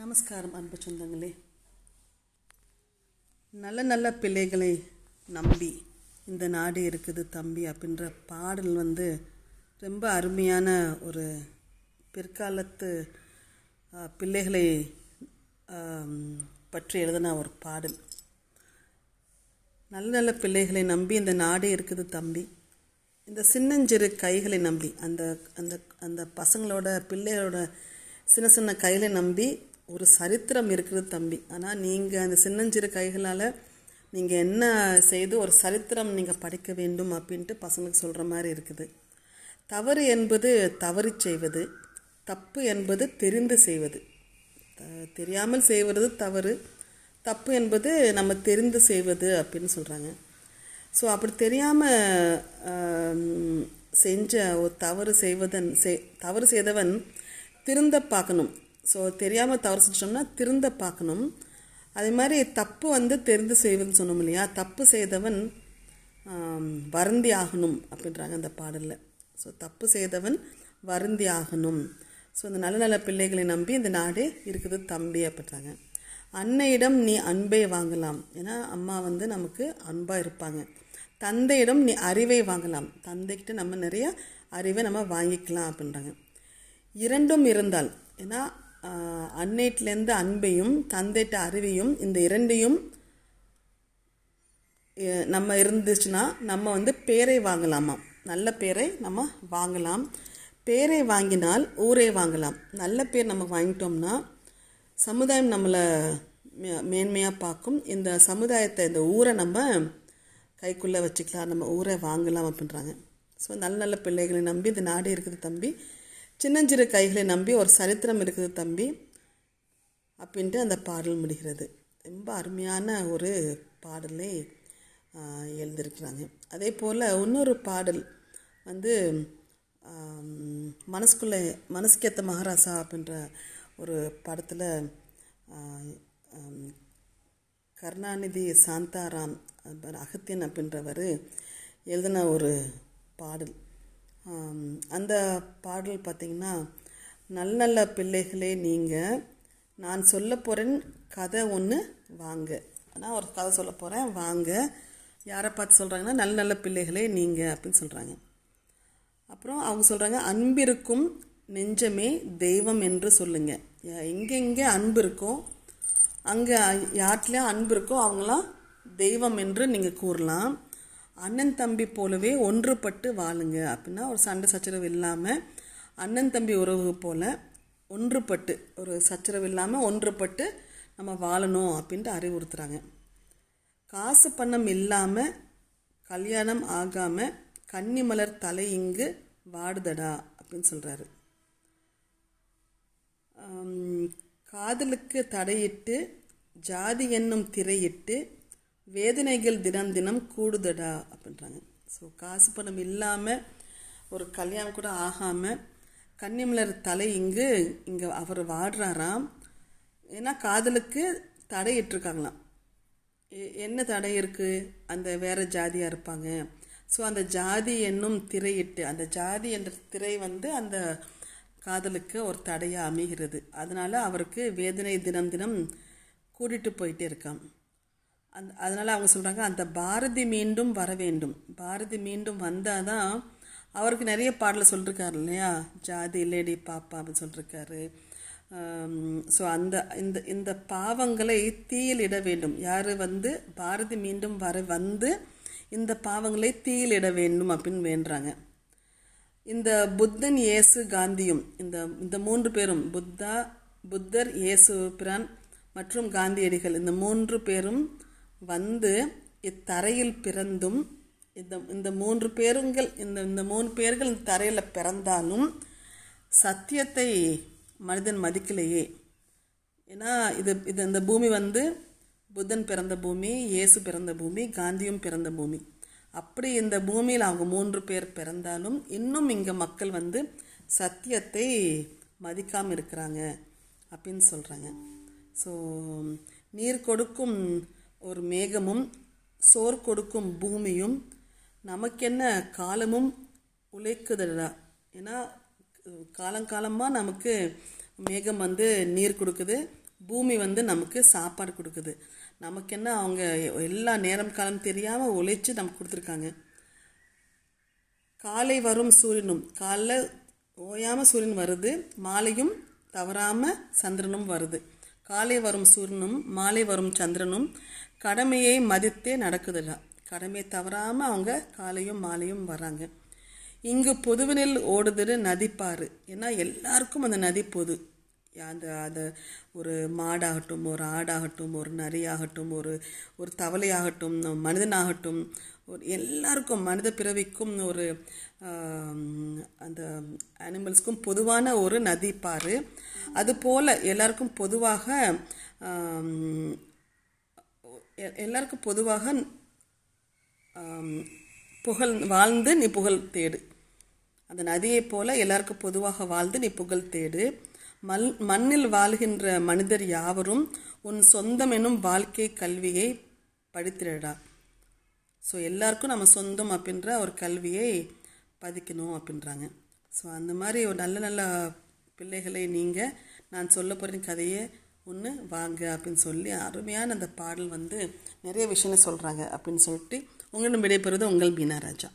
நமஸ்காரம் அன்பு சொந்தங்களே. நல்ல நல்ல பிள்ளைகளை நம்பி இந்த நாடு இருக்குது தம்பி அப்படின்ற பாடல் வந்து ரொம்ப அருமையான ஒரு பிற்காலத்து பிள்ளைகளை பற்றி எழுதின ஒரு பாடல். நல்ல நல்ல பிள்ளைகளை நம்பி இந்த நாடு இருக்குது தம்பி. இந்த சின்னஞ்சிறு கைகளை நம்பி அந்த அந்த அந்த பசங்களோட பிள்ளைகளோட சின்ன சின்ன கைகளை நம்பி ஒரு சரித்திரம் இருக்கிறது தம்பி. ஆனால் நீங்கள் அந்த சின்னஞ்சிறு கைகளால் நீங்கள் என்ன செய்து ஒரு சரித்திரம் நீங்கள் படிக்க வேண்டும் அப்படின்ட்டு பசங்களுக்கு சொல்கிற மாதிரி இருக்குது. தவறு என்பது தவறி செய்வது தப்பு என்பது தெரிந்து செய்வது. தெரியாமல் செய்வது தவறு தப்பு என்பது நம்ம தெரிந்து செய்வது அப்படின்னு சொல்கிறாங்க ஸோ அப்படி தெரியாமல் செஞ்ச ஒரு தவறு செய்வதன் செய் தவறு செய்தவன் திருந்த பார்க்கணும். ஸோ தெரியாமல் தவறு செஞ்சோம்னா திருந்த பார்க்கணும். அதே மாதிரி தப்பு வந்து தெரிந்து செய்வதுன்னு சொன்னோம் இல்லையா? தப்பு செய்தவன் வருந்தி ஆகணும் அப்படின்றாங்க அந்த பாடலில். ஸோ தப்பு செய்தவன் வருந்தி ஆகணும். ஸோ இந்த நல்ல நல்ல பிள்ளைகளை நம்பி இந்த நாடே இருக்குது தம்பி அப்படின்றாங்க. அன்னையிடம் நீ அன்பை வாங்கலாம். ஏன்னா அம்மா வந்து நமக்கு அன்பாக இருப்பாங்க. தந்தையிடம் நீ அறிவை வாங்கலாம். தந்தைக்கிட்ட நம்ம நிறைய அறிவை நம்ம வாங்கிக்கலாம் அப்படின்றாங்க. இரண்டும் இருந்தால் ஏன்னா அன்னைட்லேருந்து அன்பையும் தந்தைட்ட அறிவையும் இந்த இரண்டையும் நம்ம இருந்துச்சுன்னா நம்ம வந்து பேரை வாங்கலாமா நல்ல பேரை நம்ம வாங்கலாம். பேரை வாங்கினால் ஊரை வாங்கலாம். நல்ல பேர் நம்ம வாங்கிட்டோம்னா சமுதாயம் நம்மளை மேன்மையாக பார்க்கும். இந்த சமுதாயத்தை இந்த ஊரை நம்ம கைக்குள்ளே வச்சுக்கலாம். நம்ம ஊரை வாங்கலாம் அப்படின்றாங்க. ஸோ நல்ல நல்ல பிள்ளைகளை நம்பி இந்த நாடு இருக்குது தம்பி. சின்னஞ்சிறு கைகளை நம்பி ஒரு சரித்திரம் இருக்குது தம்பி அப்படின்ட்டு அந்த பாடல் முடிகிறது. ரொம்ப அருமையான ஒரு பாடலை எழுதியிருக்கிறாங்க. அதே போல் இன்னொரு பாடல் வந்து மனசுக்குள்ளே மனசுக்கேற்ற மகாராசா அப்படின்ற ஒரு படத்தில் கருணாநிதி சாந்தாராம் அகத்தியன் அப்படின்றவர் எழுதின ஒரு பாடல். அந்த பாடல் பார்த்திங்கன்னா நல்ல நல்ல பிள்ளைகளே நீங்கள் நான் சொல்ல போகிறேன் கதை ஒன்று வாங்க. ஆனால் ஒரு கதை சொல்ல போகிறேன் வாங்க யாரை பார்த்து சொல்கிறாங்கன்னா நல்ல நல்ல பிள்ளைகளே நீங்கள் அப்படின்னு சொல்கிறாங்க அப்புறம் அவங்க சொல்கிறாங்க அன்பிருக்கும் நெஞ்சமே தெய்வம் என்று சொல்லுங்கள் எங்கெங்கே அன்பு இருக்கோ அங்கே யார்ட்லேயும் அன்பு இருக்கோ அவங்களாம் தெய்வம் என்று நீங்கள் கூறலாம். அண்ணன் தம்பி போலவே ஒன்றுபட்டு வாழுங்க. அப்படின்னா ஒரு சண்டை சச்சரவு இல்லாமல் அண்ணன் தம்பி உறவு போல ஒன்றுபட்டு ஒரு சச்சரவு இல்லாமல் ஒன்றுபட்டு நம்ம வாழணும் அப்படின்ட்டு அறிவுறுத்துகிறாங்க காசு பணம் இல்லாமல் கல்யாணம் ஆகாமல் கன்னிமலர் தலை இங்கு வாடுதடா அப்படின்னு சொல்கிறாரு காதலுக்கு தடையிட்டு ஜாதி என்னும் திரையிட்டு வேதனைகள் தினம் தினம் கூடுதடா அப்படின்றாங்க. ஸோ காசு பணம் இல்லாமல் ஒரு கல்யாணம் கூட ஆகாமல் கன்னிமலர் தலை இங்கு இங்கே அவர் வாடுறாராம். ஏன்னா காதலுக்கு தடை இட்டிருக்காங்களாம் என்ன தடை இருக்குது அந்த வேற ஜாதியாக இருப்பாங்க. ஸோ அந்த ஜாதி என்னும் திரையிட்டு அந்த ஜாதி என்ற திரை வந்து அந்த காதலுக்கு ஒரு தடையாக அமைகிறது. அதனால் அவருக்கு வேதனை தினம் தினம் கூட்டிகிட்டு போயிட்டே இருக்கான் அந் அதனால் அவங்க சொல்கிறாங்க அந்த பாரதி மீண்டும் வர வேண்டும். பாரதி மீண்டும் வந்தால் தான் அவருக்கு நிறைய பாடலை சொல்லியிருக்காரு இல்லையா? ஜாதி லேடி பாப்பா அப்படின்னு சொல்லியிருக்காரு ஸோ அந்த இந்த இந்த பாவங்களை தீயில் இட வேண்டும். யார் வந்து பாரதி மீண்டும் வர வந்து இந்த பாவங்களை தீயில் இட வேண்டும் அப்படின்னு வேண்டுறாங்க. இந்த புத்தன் இயேசு காந்தியும் இந்த இந்த மூன்று பேரும் புத்தா புத்தர் இயேசு பிரான் மற்றும் காந்தியடிகள் இந்த மூன்று பேரும் வந்து இத்தரையில் பிறந்தும் இந்த இந்த மூன்று பேருங்கள் இந்த இந்த மூணு பேர்கள் இந்த தரையில் பிறந்தாலும் சத்தியத்தை மனிதன் மதிக்கலையே. ஏன்னா இது இது இந்த பூமி வந்து புத்தன் பிறந்த பூமி இயேசு பிறந்த பூமி காந்தியும் பிறந்த பூமி. அப்படி இந்த பூமியில் அவங்க மூன்று பேர் பிறந்தாலும் இன்னும் இங்கே மக்கள் வந்து சத்தியத்தை மதிக்காமல் இருக்கிறாங்க அப்படின்னு சொல்கிறாங்க ஸோ நீர் கொடுக்கும் ஒரு மேகமும் சோர் கொடுக்கும் பூமியும் நமக்கென்ன காலமும் உழைக்குதுடா? ஏன்னா காலங்காலமாக நமக்கு மேகம் வந்து நீர் கொடுக்குது பூமி வந்து நமக்கு சாப்பாடு கொடுக்குது. நமக்கு என்ன அவங்க எல்லா நேரம் காலம் தெரியாமல் உழைச்சி நமக்கு கொடுத்துருக்காங்க. காலை வரும் சூரியனும் காலைல ஓயாமல் சூரியன் வருது மாலையும் தவறாமல் சந்திரனும் வருது. காலை வரும் சூரியனும் மாலை வரும் சந்திரனும் கடமையை மதித்தே நடக்குதுடா கடமையை தவறாமல் அவங்க காலையும் மாலையும் வராங்க இங்கு பொதுவினில் ஓடுதுரு நதிப்பாறு. ஏன்னா எல்லாருக்கும் அந்த நதி பொது. அந்த அது ஒரு மாடாகட்டும் ஒரு ஆடாகட்டும் ஒரு நரியாகட்டும் ஒரு ஒரு தவளையாகட்டும் மனிதனாகட்டும் ஒரு எல்லாருக்கும் மனித பிறவிக்கும் ஒரு அந்த அனிமல்ஸ்க்கும் பொதுவான ஒரு நதிப்பாறு. அதுபோல் எல்லாருக்கும் பொதுவாக எல்லாருக்கும் பொதுவாக புகழ் வாழ்ந்து நீ புகழ் தேடு. அந்த நதியைப் போல எல்லாருக்கும் பொதுவாக வாழ்ந்து நீ புகழ் தேடு. மல் மண்ணில் வாழ்கின்ற மனிதர் யாவரும் உன் சொந்தம் எனும் வாழ்க்கை கல்வியை படித்திருடா ஸோ எல்லாருக்கும் நம்ம சொந்தம் அப்படின்ற ஒரு கல்வியை பதிக்கணும் அப்படின்றாங்க. ஸோ அந்த மாதிரி ஒரு நல்ல நல்ல பிள்ளைகளை நீங்கள் நான் சொல்ல போகிற கதையை ஒன்று வாங்க அப்படின்னு சொல்லி அருமையான அந்த பாடல் வந்து நிறைய விஷயங்கள் சொல்கிறாங்க அப்படின்னு சொல்லிட்டு உங்களிடம் விடைபெறுவது உங்கள் மீனா ராஜா.